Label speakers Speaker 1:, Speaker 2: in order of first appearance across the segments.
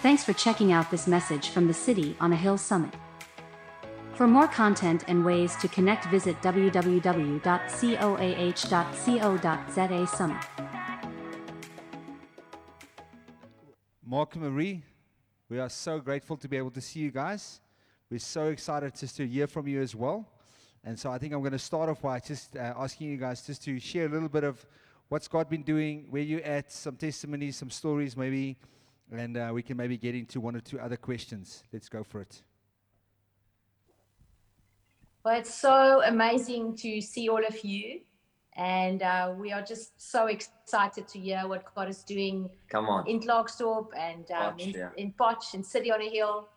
Speaker 1: Thanks for checking out this message from the City on a Hill Summit. For more content and ways to connect, visit www.coah.co.za Summit.
Speaker 2: Mark and Marie, we are so grateful to be able to see you guys. We're so excited just to hear from you as well. And so I think I'm going to start off by just uh, asking you guys just to share a little bit of what's God been doing, where you at, some testimonies, some stories maybe, and uh, we can maybe get into one or two other questions. Let's go for it.
Speaker 3: Well, it's so amazing to see all of you. And uh, we are just so excited to hear what God is doing
Speaker 4: Come on.
Speaker 3: in Klerksdorp and um,
Speaker 4: Potch,
Speaker 3: in,
Speaker 4: yeah.
Speaker 3: in Potch and City on a Hill.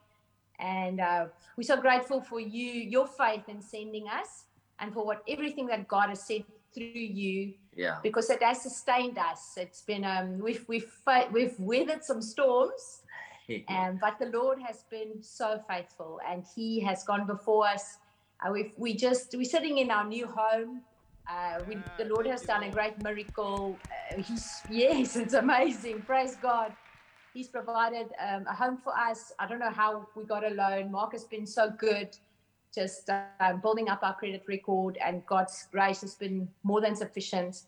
Speaker 3: And uh, we're so grateful for you, your faith in sending us, and for what everything that God has said through you,
Speaker 4: Yeah.
Speaker 3: because it has sustained us. It's been um, we've we've we've weathered some storms, um, but the Lord has been so faithful, and He has gone before us. Uh, we've we just we're sitting in our new home. Uh, we, the Lord has done a great miracle. Uh, he's yes, it's amazing. Praise God. He's provided um, a home for us. I don't know how we got a loan. Mark has been so good, just uh, building up our credit record, and God's grace has been more than sufficient.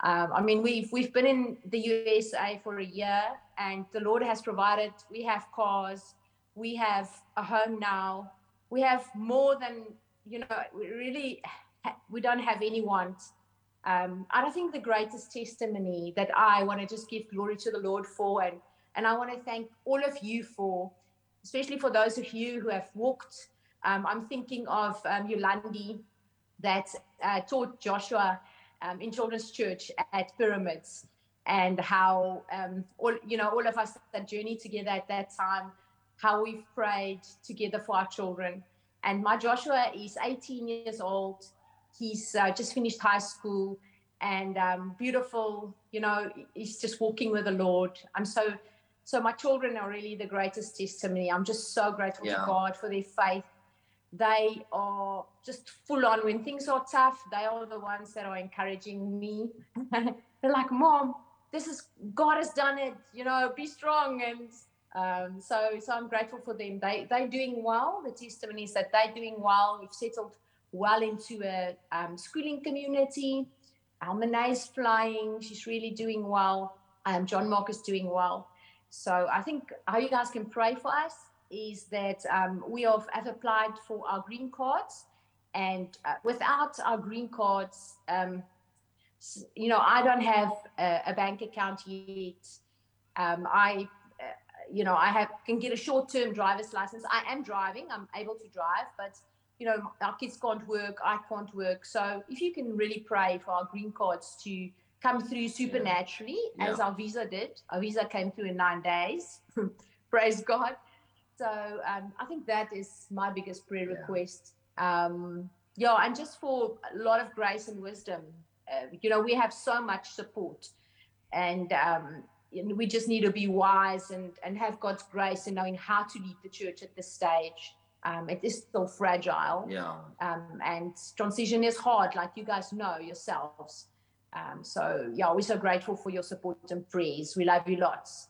Speaker 3: Um, I mean, we've we've been in the USA for a year, and the Lord has provided. We have cars, we have a home now, we have more than you know. We really, we don't have any want. Um, and I think the greatest testimony that I want to just give glory to the Lord for, and and I want to thank all of you for, especially for those of you who have walked. Um, I'm thinking of um, Yolandi that uh, taught Joshua um, in Children's Church at Pyramids, and how um, all you know all of us that journeyed together at that time, how we've prayed together for our children. And my Joshua is 18 years old. He's uh, just finished high school and um, beautiful. You know, he's just walking with the Lord. I'm so so my children are really the greatest testimony. I'm just so grateful to God for their faith. They are just full on when things are tough. They are the ones that are encouraging me. They're like, "Mom, this is God has done it. You know, be strong." And um, so, so I'm grateful for them. They they're doing well. The testimony is that they're doing well. We've settled well into a um, schooling community. Almanae is flying. She's really doing well. Um, John Mark is doing well. So I think how you guys can pray for us is that um, we have, have applied for our green cards, and uh, without our green cards, um, you know, I don't have a, a bank account yet. Um, I, uh, you know, I have can get a short-term driver's license. I am driving. I'm able to drive, but you know, our kids can't work. I can't work. So if you can really pray for our green cards to come through supernaturally, as
Speaker 4: Yeah.
Speaker 3: our visa did. Our visa came through in nine days. Praise God. So um, I think that is my biggest prayer
Speaker 4: Yeah.
Speaker 3: request. Um, yeah, and just for a lot of grace and wisdom. Uh, you know, we have so much support, and um, we just need to be wise and and have God's grace in knowing how to lead the church at this stage. Um, it is still fragile
Speaker 4: Yeah.
Speaker 3: um, and transition is hard, like you guys know yourselves. Um, so yeah, we're so grateful for your support and praise. We love you lots.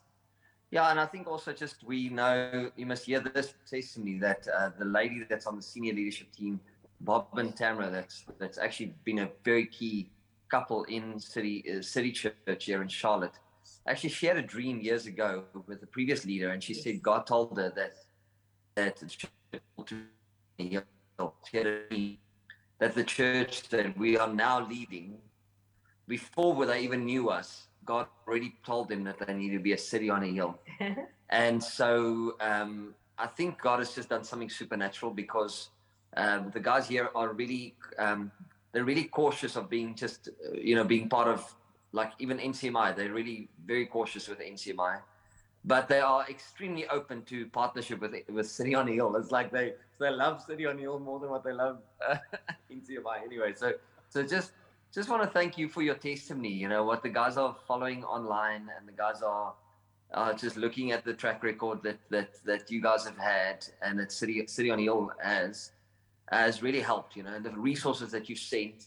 Speaker 4: Yeah, and I think also just we know you must hear this testimony that uh, the lady that's on the senior leadership team, Bob and Tamara, that's that's actually been a very key couple in city uh, city church here in Charlotte. Actually, she had a dream years ago with the previous leader, and she said God told her that that the church she had a dream that the church that we are now leading, before they even knew us, God already told them that they need to be a city on a hill. And so um, I think God has just done something supernatural because um, the guys here are really um, they're really cautious of being just you know being part of like even NCMI. They're really very cautious with NCMI, but they are extremely open to partnership with with City on a Hill. It's like they they love City on a Hill more than what they love uh, NCMI. Anyway, so so just just want to thank you for your testimony. You know what the guys are following online, and the guys are uh, just looking at the track record that that that you guys have had, and that City City on Hill has has really helped. You know, and the resources that you sent,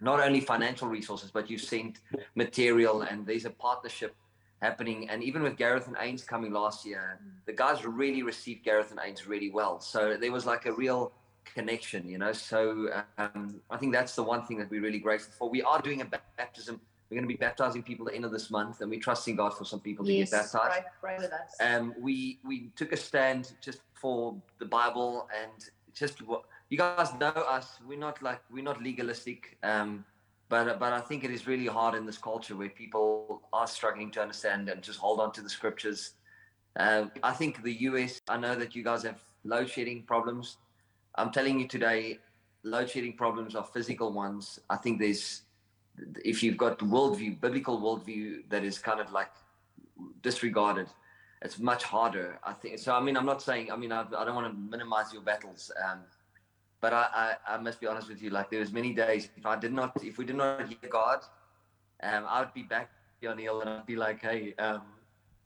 Speaker 4: not only financial resources, but you sent material, and there's a partnership happening. And even with Gareth and Ains coming last year, the guys really received Gareth and Ains really well. So there was like a real connection, you know. So um, I think that's the one thing that we're really grateful for. We are doing a baptism. We're going to be baptizing people at the end of this month, and we're trusting God for some people
Speaker 3: yes,
Speaker 4: to get baptized.
Speaker 3: Right, right with us.
Speaker 4: Um, we we took a stand just for the Bible and just what you guys know us. We're not like we're not legalistic. Um, but but I think it is really hard in this culture where people are struggling to understand and just hold on to the scriptures. Uh, I think the US. I know that you guys have load shedding problems. I'm telling you today, load shedding problems are physical ones. I think there's if you've got worldview, biblical worldview that is kind of like disregarded, it's much harder. I think so. I mean, I'm not saying. I mean, I, I don't want to minimize your battles. Um, but I, I, I, must be honest with you. Like there was many days if I did not, if we did not hear God, um, I would be back on the hill and I'd be like, hey, um,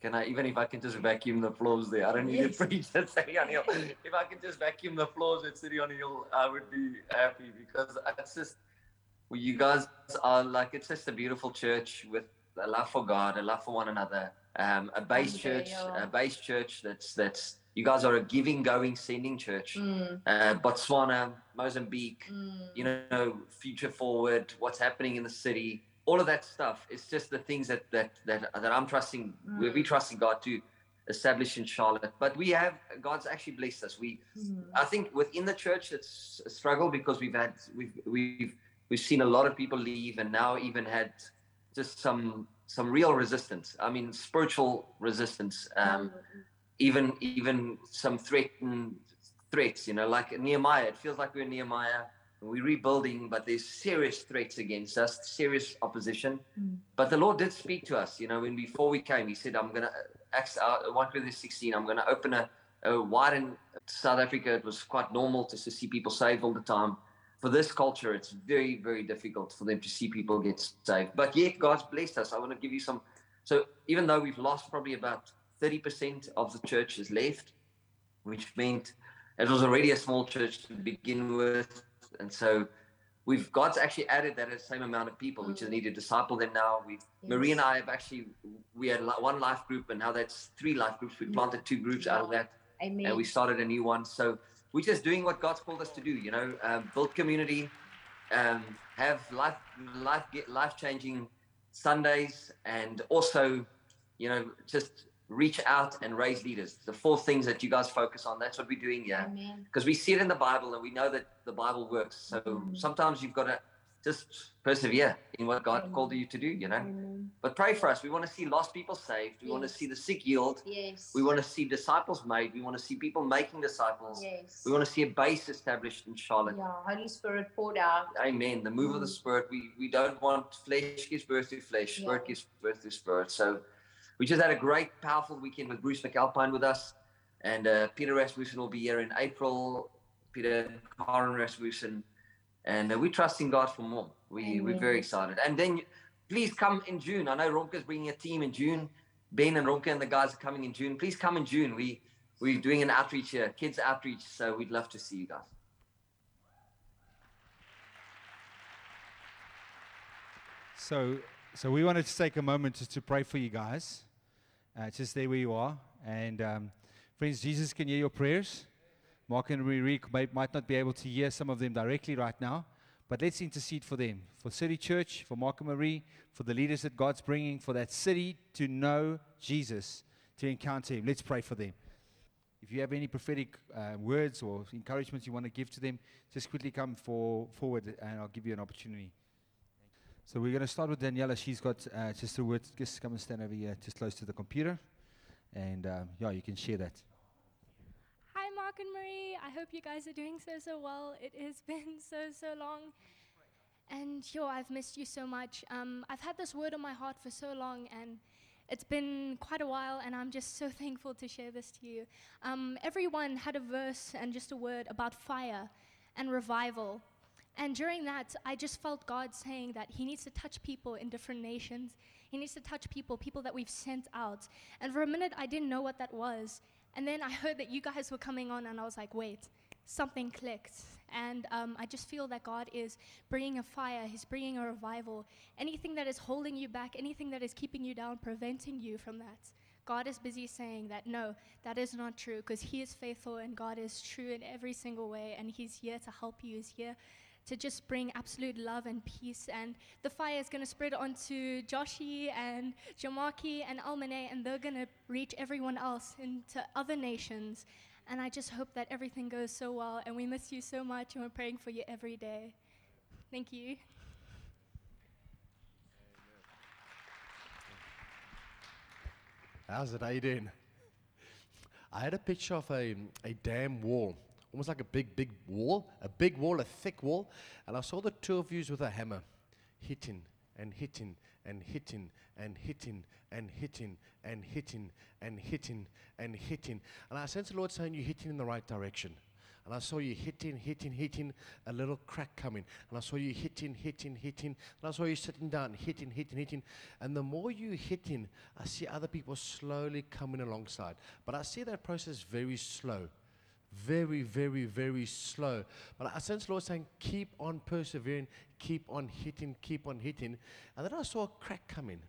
Speaker 4: can I even if I can just vacuum the floors there? I don't need yes. to preach at City on Hill. If I can just vacuum the floors at City on Hill, I would be happy because it's just well, you guys are like it's just a beautiful church with a love for God, a love for one another. Um, a base church, a base church that's that's you guys are a giving, going, sending church.
Speaker 3: Mm.
Speaker 4: Uh, Botswana, Mozambique,
Speaker 3: mm.
Speaker 4: you know, future forward, what's happening in the city, all of that stuff. It's just the things that that that, that I'm trusting.
Speaker 3: Mm.
Speaker 4: We're we trusting God to establish in Charlotte. But we have God's actually blessed us. We,
Speaker 3: Mm.
Speaker 4: I think, within the church, it's a struggle because we've had we've we've we've seen a lot of people leave, and now even had just some some real resistance. I mean, spiritual resistance. Um, even even some threatened threats, you know, like Nehemiah. It feels like we're Nehemiah. We're rebuilding, but there's serious threats against us, serious opposition.
Speaker 3: Mm.
Speaker 4: But the Lord did speak to us, you know, when before we came, He said, "I'm gonna Acts uh, 1 Corinthians 16. I'm gonna open a, a wide in South Africa. It was quite normal to, to see people saved all the time. For this culture, it's very very difficult for them to see people get saved. But yet, God's blessed us. I want to give you some. So even though we've lost probably about 30% of the church is left, which meant it was already a small church to begin with. And so we've God's actually added that same amount of people, which is need to disciple them now. We
Speaker 3: Yes.
Speaker 4: Marie and I have actually we had one life group and now that's three life groups. We planted two groups out of that
Speaker 3: Amen.
Speaker 4: and we started a new one. So we're just doing what God's called us to do, you know, um, build community, um, have life, life, get life changing Sundays, and also, you know, just reach out and raise leaders. The four things that you guys focus on. That's what we're doing here because we see it in the Bible and we know that the Bible works. So
Speaker 3: Mhm.
Speaker 4: sometimes you've got to just persevere in what God
Speaker 3: Amen.
Speaker 4: called you to do, you know.
Speaker 3: Amen.
Speaker 4: But pray for us. We want to see lost people saved. We want to see the sick healed.
Speaker 3: Yes.
Speaker 4: We want to see disciples made. We want to see people making disciples.
Speaker 3: Yes.
Speaker 4: We want to see a base established in Charlotte.
Speaker 3: Yeah, Holy Spirit poured out.
Speaker 4: Amen. The move of the
Speaker 3: Mm.
Speaker 4: Spirit. We we don't want flesh gives birth to flesh. Spirit gives birth to spirit. So we just had a great, powerful weekend with Bruce McAlpine with us, and uh, Peter Rasmussen will be here in April. Peter Karen Rasmussen, and uh, we're trusting God for more. We we're very excited. And then please come in June. I know Ronke's bringing a team in June. Ben and Ronke and the guys are coming in June. Please come in June. We we're doing an outreach here, kids outreach. So we'd love to see you guys.
Speaker 2: So, so we wanted to take a moment just to pray for you guys. Uh, just there where you are. And um, friends, Jesus can hear your prayers. Mark and Marie may, might not be able to hear some of them directly right now, but let's intercede for them, for City Church, for Mark and Marie, for the leaders that God's bringing, for that city to know Jesus, to encounter Him. Let's pray for them. If you have any prophetic uh, words or encouragements you want to give to them, just quickly come for, forward and I'll give you an opportunity. So we're going to start with Daniela. She's got uh, just a word. Just come and stand over here, just close to the computer, and um, yeah, you can share that.
Speaker 5: Hi, Mark and Marie. I hope you guys are doing so, so well. It has been so, so long. And yo, I've missed you so much. Um, I've had this word on my heart for so long, and it's been quite a while, and I'm just so thankful to share this to you. Um, everyone had a verse and just a word about fire and revival. And during that, I just felt God saying that He needs to touch people in different nations. He needs to touch people, people that we've sent out. And for a minute, I didn't know what that was. And then I heard that you guys were coming on, and I was like, wait, something clicked. And um, I just feel that God is bringing a fire, He's bringing a revival. Anything that is holding you back, anything that is keeping you down, preventing you from that. God is busy saying that no, that is not true because He is faithful and God is true in every single way and He's here to help you, He's here to just bring absolute love and peace. And the fire is going to spread onto Joshi and Jamaki and Almane, and they're going to reach everyone else into other nations. And I just hope that everything goes so well. And we miss you so much, and we're praying for you every day. Thank you.
Speaker 6: How's it? How you doing? I had a picture of a, a dam wall, almost like a big, big wall, a big wall, a thick wall, and I saw the two of you with a hammer hitting and hitting and hitting and hitting and hitting and hitting and hitting and hitting. And I sensed the Lord saying, You're hitting in the right direction. And I saw you hitting, hitting, hitting, a little crack coming. And I saw you hitting, hitting, hitting. And I saw you sitting down, hitting, hitting, hitting. And the more you hitting, I see other people slowly coming alongside. But I see that process very slow. Very, very, very slow. But I sense Lord saying, keep on persevering, keep on hitting, keep on hitting. And then I saw a crack coming.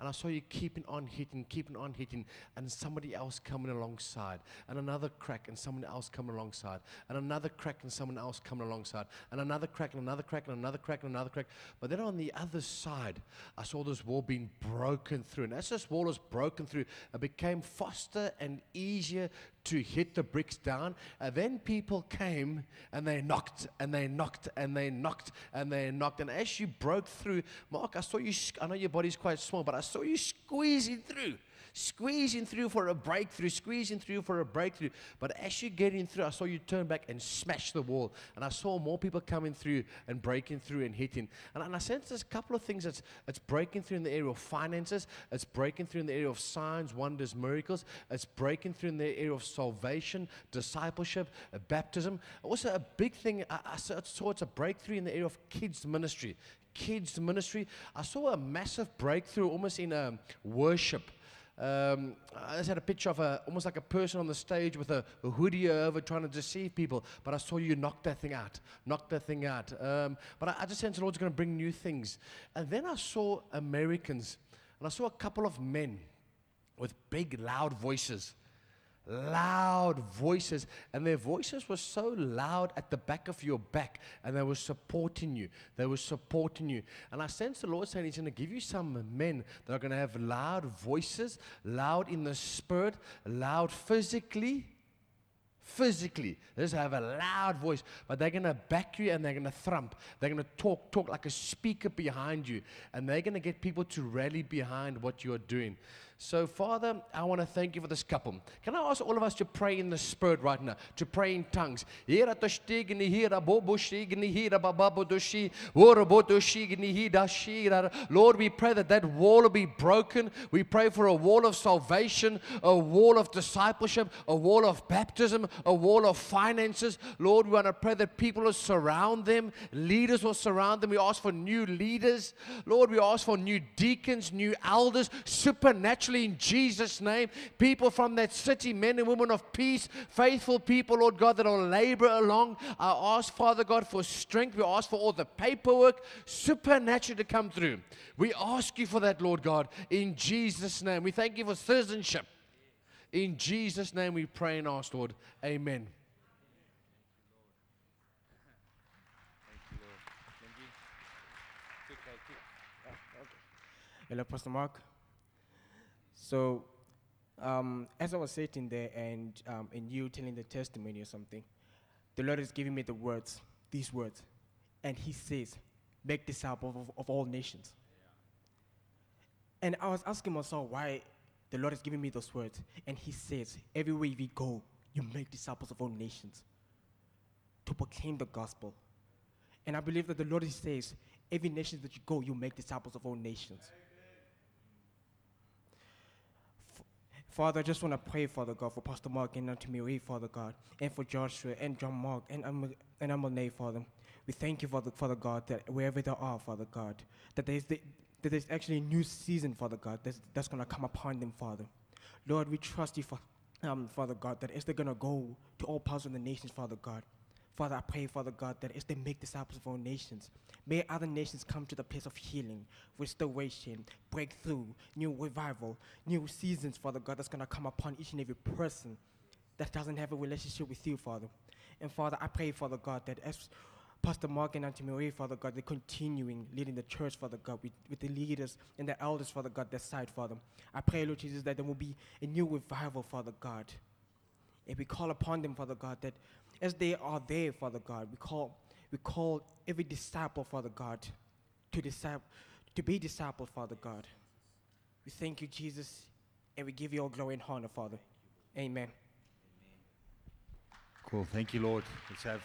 Speaker 6: And I saw you keeping on hitting, keeping on hitting, and somebody else coming alongside, and another crack, and someone else coming alongside, and another crack, and someone else coming alongside, and another crack, and another crack, and another crack, and another crack. But then on the other side, I saw this wall being broken through. And as this wall was broken through, it became faster and easier to hit the bricks down. And then people came and they knocked and they knocked and they knocked and they knocked. And as you broke through, Mark, I saw you, I know your body's quite small, but I saw you squeezing through squeezing through for a breakthrough, squeezing through for a breakthrough. But as you're getting through, I saw you turn back and smash the wall. And I saw more people coming through and breaking through and hitting. And, and I sense there's a couple of things that's, breaking through in the area of finances, it's breaking through in the area of signs, wonders, miracles, it's breaking through in the area of salvation, discipleship, uh, baptism. Also, a big thing, I, I saw it's a breakthrough in the area of kids' ministry kids ministry. I saw a massive breakthrough almost in um, worship. Um, I just had a picture of a, almost like a person on the stage with a, a, hoodie over trying to deceive people. But I saw you knock that thing out, knock that thing out. Um, but I, I just sensed the Lord's going to bring new things. And then I saw Americans, and I saw a couple of men with big, loud voices loud voices, and their voices were so loud at the back of your back, and they were supporting you. They were supporting you. And I sense the Lord saying He's going to give you some men that are going to have loud voices, loud in the spirit, loud physically. Physically, they just have a loud voice, but they're going to back you and they're going to thump. They're going to talk, talk like a speaker behind you, and they're going to get people to rally behind what you're doing. So, Father, I want to thank you for this couple. Can I ask all of us to pray in the Spirit right now, to pray in tongues? Lord, we pray that that wall will be broken. We pray for a wall of salvation, a wall of discipleship, a wall of baptism, a wall of finances. Lord, we want to pray that people will surround them, leaders will surround them. We ask for new leaders. Lord, we ask for new deacons, new elders, supernatural actually in Jesus' name. People from that city, men and women of peace, faithful people, Lord God, that will labor along. I ask, Father God, for strength. We ask for all the paperwork, supernatural to come through. We ask you for that, Lord God, in Jesus' name. We thank you for citizenship. In Jesus' name we pray and ask, Lord. Amen.
Speaker 7: Hello, Pastor Mark. So, um, as I was sitting there and, um, and you telling the testimony or something, the Lord is giving me the words, these words. And He says, Make disciples of, of all nations. And I was asking myself why the Lord is giving me those words. And He says, Everywhere we go, you make disciples of all nations to proclaim the gospel. And I believe that the Lord says, Every nation that you go, you make disciples of all nations. Father, I just want to pray, Father God, for Pastor Mark and to Mary, Father God, and for Joshua and John Mark and um, and Amalne, Father. We thank you, Father, Father God, that wherever they are, Father God, that there's, the, that there's actually a new season, Father God, that's, that's going to come upon them, Father. Lord, we trust you, for, um, Father God, that as they're going to go to all parts of the nations, Father God, Father, I pray, Father God, that as they make disciples of all nations, may other nations come to the place of healing, restoration, breakthrough, new revival, new seasons, Father God, that's going to come upon each and every person that doesn't have a relationship with you, Father. And Father, I pray, Father God, that as Pastor Mark and Auntie Marie, Father God, they're continuing leading the church, Father God, with, with the leaders and the elders, Father God, their side, Father. I pray, Lord Jesus, that there will be a new revival, Father God. And we call upon them, Father God, that as they are there, Father God, we call, we call every disciple, Father God, to, disciple, to be disciple, Father God. We thank you, Jesus, and we give you all glory and honor, Father. Amen.
Speaker 2: Cool. Thank you, Lord. Let's have.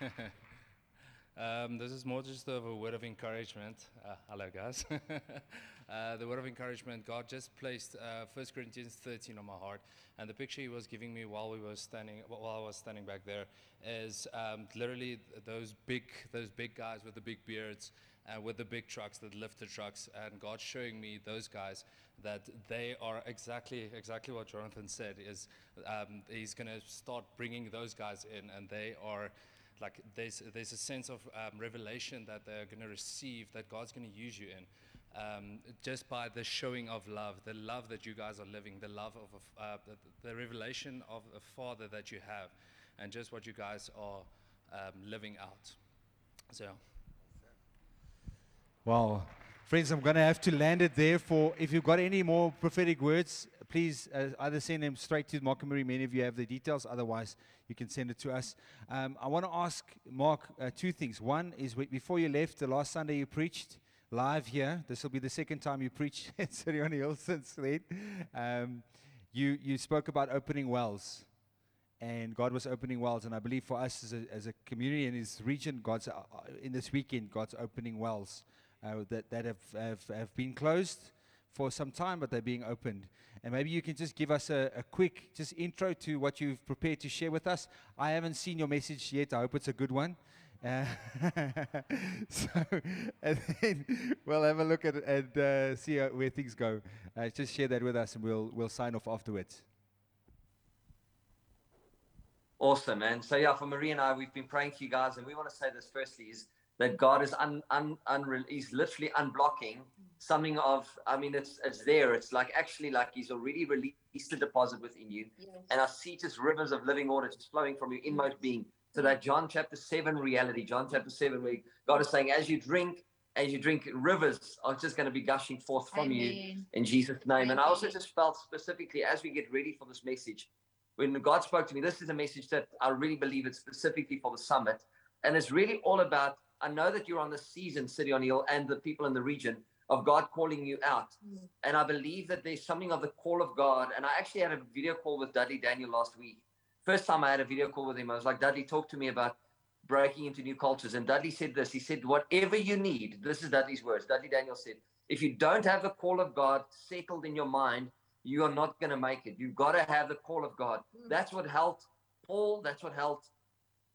Speaker 8: um, this is more just of a word of encouragement. Uh, hello, guys. uh, the word of encouragement, God just placed uh, 1 Corinthians 13 on my heart, and the picture He was giving me while we were standing, while I was standing back there, is um, literally those big, those big guys with the big beards. and with the big trucks, that lift the trucks, and God showing me those guys that they are exactly exactly what Jonathan said. Is um, He's going to start bringing those guys in, and they are like there's there's a sense of um, revelation that they're going to receive that God's going to use you in. Um, just by the showing of love, the love that you guys are living, the love of uh, the, the, revelation of a father that you have, and just what you guys are um, living out. So.
Speaker 2: Wow. Friends, I'm going to have to land it there for, if you've got any more prophetic words, please uh, either send them straight to Mark and Marie. Many of you have the details. Otherwise, you can send it to us. Um, I want to ask Mark uh, two things. One is before you left, the last Sunday you preached live here. This will be the second time you preach at on Hill since then. Um, you, you spoke about opening wells and God was opening wells. And I believe for us as a, as a community in this region, God's uh, in this weekend, God's opening wells uh, that, that have, have, have been closed for some time, but they're being opened. And maybe you can just give us a, a, quick just intro to what you've prepared to share with us. I haven't seen your message yet. I hope it's a good one. Uh, so, and then we'll have a look at it and uh, see how, where things go. Uh, just share that with us, and we'll we'll sign off afterwards.
Speaker 4: Awesome, man. So yeah, for Marie and I, we've been praying for you guys, and we want to say this firstly is that God is un, un, un, he's literally unblocking something of I mean it's it's there. It's like actually like he's already released the deposit within you. Yes. And I see just rivers of living water just flowing from your inmost being to that John chapter seven reality. John chapter seven where God is saying, as you drink, as you drink, rivers are just going to be gushing forth from Amen. you in Jesus' name. Amen. And I also just felt specifically as we get ready for this message, when God spoke to me, this is a message that I really believe it's specifically for the summit. And it's really all about I know that you're on the season, City on Hill, and the people in the region of God calling you out. Mm. And I believe that there's something of the call of God. And I actually had a video call with Dudley Daniel last week. First time I had a video call with him, I was like, Dudley, talk to me about breaking into new cultures. And Dudley said this. He said, whatever you need, this is Dudley's words. Dudley Daniel said, if you don't have the call of God settled in your mind, you are not going to make it. You've got to have the call of God. Mm. That's what helped Paul. That's what helped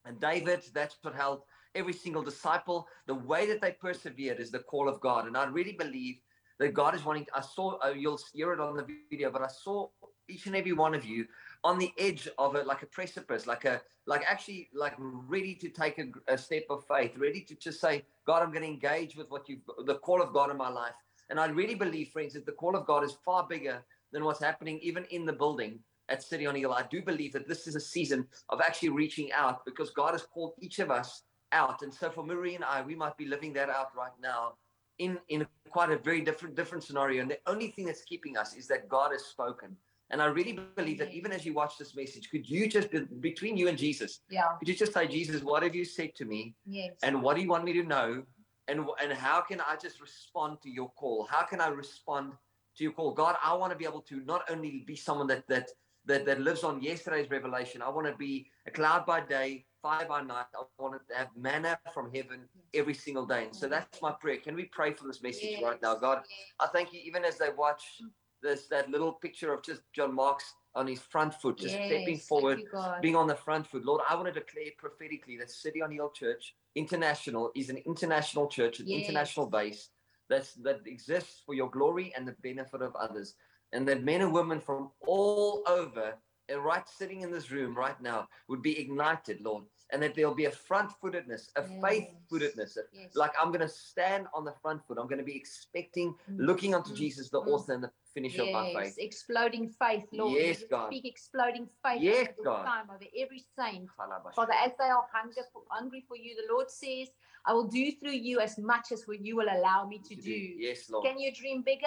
Speaker 4: and David. That's what helped every single disciple. The way that they persevered is the call of God. And I really believe that God is wanting, I saw, uh, you'll hear it on the video, but I saw each and every one of you on the edge of it, like a precipice, like a, like actually, like ready to take a, a step of faith, ready to just say, God, I'm going to engage with what you've, the call of God in my life. And I really believe, friends, that the call of God is far bigger than what's happening even in the building at City on Hill. I do believe that this is a season of actually reaching out because God has called each of us out. And so for Marie and I, we might be living that out right now in, in quite a very different different scenario. And the only thing that's keeping us is that God has spoken. And I really believe that even as you watch this message, could you just between you and Jesus,
Speaker 3: yeah,
Speaker 4: could you just say, Jesus, what have you said to me?
Speaker 3: Yes.
Speaker 4: And what do you want me to know? And and how can I just respond to your call? How can I respond to your call? God, I want to be able to not only be someone that that that, that lives on yesterday's revelation. I want to be a cloud by day, fire by night. I want to have manna from heaven every single day. And so that's my prayer. Can we pray for this message yes. right now? God, I thank you, even as they watch mm. This that little picture of just John Marks on his front foot, just yes. stepping forward, being on the front foot. Lord, I want to declare prophetically that City on Hill Church International is an international church, an yes. international base that's that exists for your glory and the benefit of others and that men and women from all over and right sitting in this room right now would be ignited, Lord, and that there'll be a front footedness, a faith footedness.
Speaker 3: Yes.
Speaker 4: Like I'm going to stand on the front foot. I'm going to be expecting,
Speaker 3: Mm,
Speaker 4: looking unto
Speaker 3: mm,
Speaker 4: Jesus, the
Speaker 3: mm.
Speaker 4: author and the finisher of my
Speaker 3: Yes,
Speaker 4: faith.
Speaker 3: exploding faith, Lord.
Speaker 4: Yes, God.
Speaker 3: Speak exploding faith
Speaker 4: Yes,
Speaker 3: over
Speaker 4: God.
Speaker 3: time over every saint. Father, as they are hunger for, hungry for you, the Lord says, I will do through you as much as what you will allow me to do.
Speaker 4: Yes, Lord.
Speaker 3: Can you dream bigger?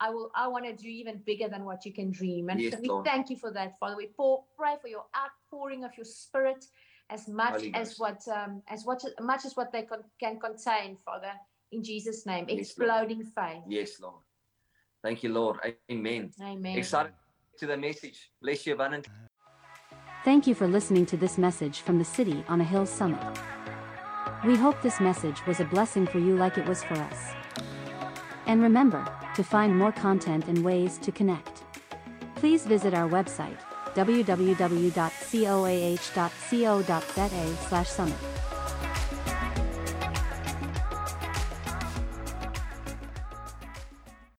Speaker 3: I will. I want to do even bigger than what you can dream. And
Speaker 4: Yes,
Speaker 3: so we
Speaker 4: Lord.
Speaker 3: thank you for that, Father. We pour, pray for your outpouring of your Spirit, as much
Speaker 4: Holy
Speaker 3: as
Speaker 4: Ghost.
Speaker 3: what um, as what much as what they con- can contain, Father. In Jesus' name,
Speaker 4: Yes, Lord.
Speaker 3: exploding faith.
Speaker 4: Yes, Lord. Thank you, Lord. Amen.
Speaker 3: Amen.
Speaker 4: Excited to the message. Bless you abundant.
Speaker 1: Thank you for listening to this message from the City on a Hill Summit. We hope this message was a blessing for you like it was for us. And remember, to find more content and ways to connect, please visit our website www.coah.co.za/summit.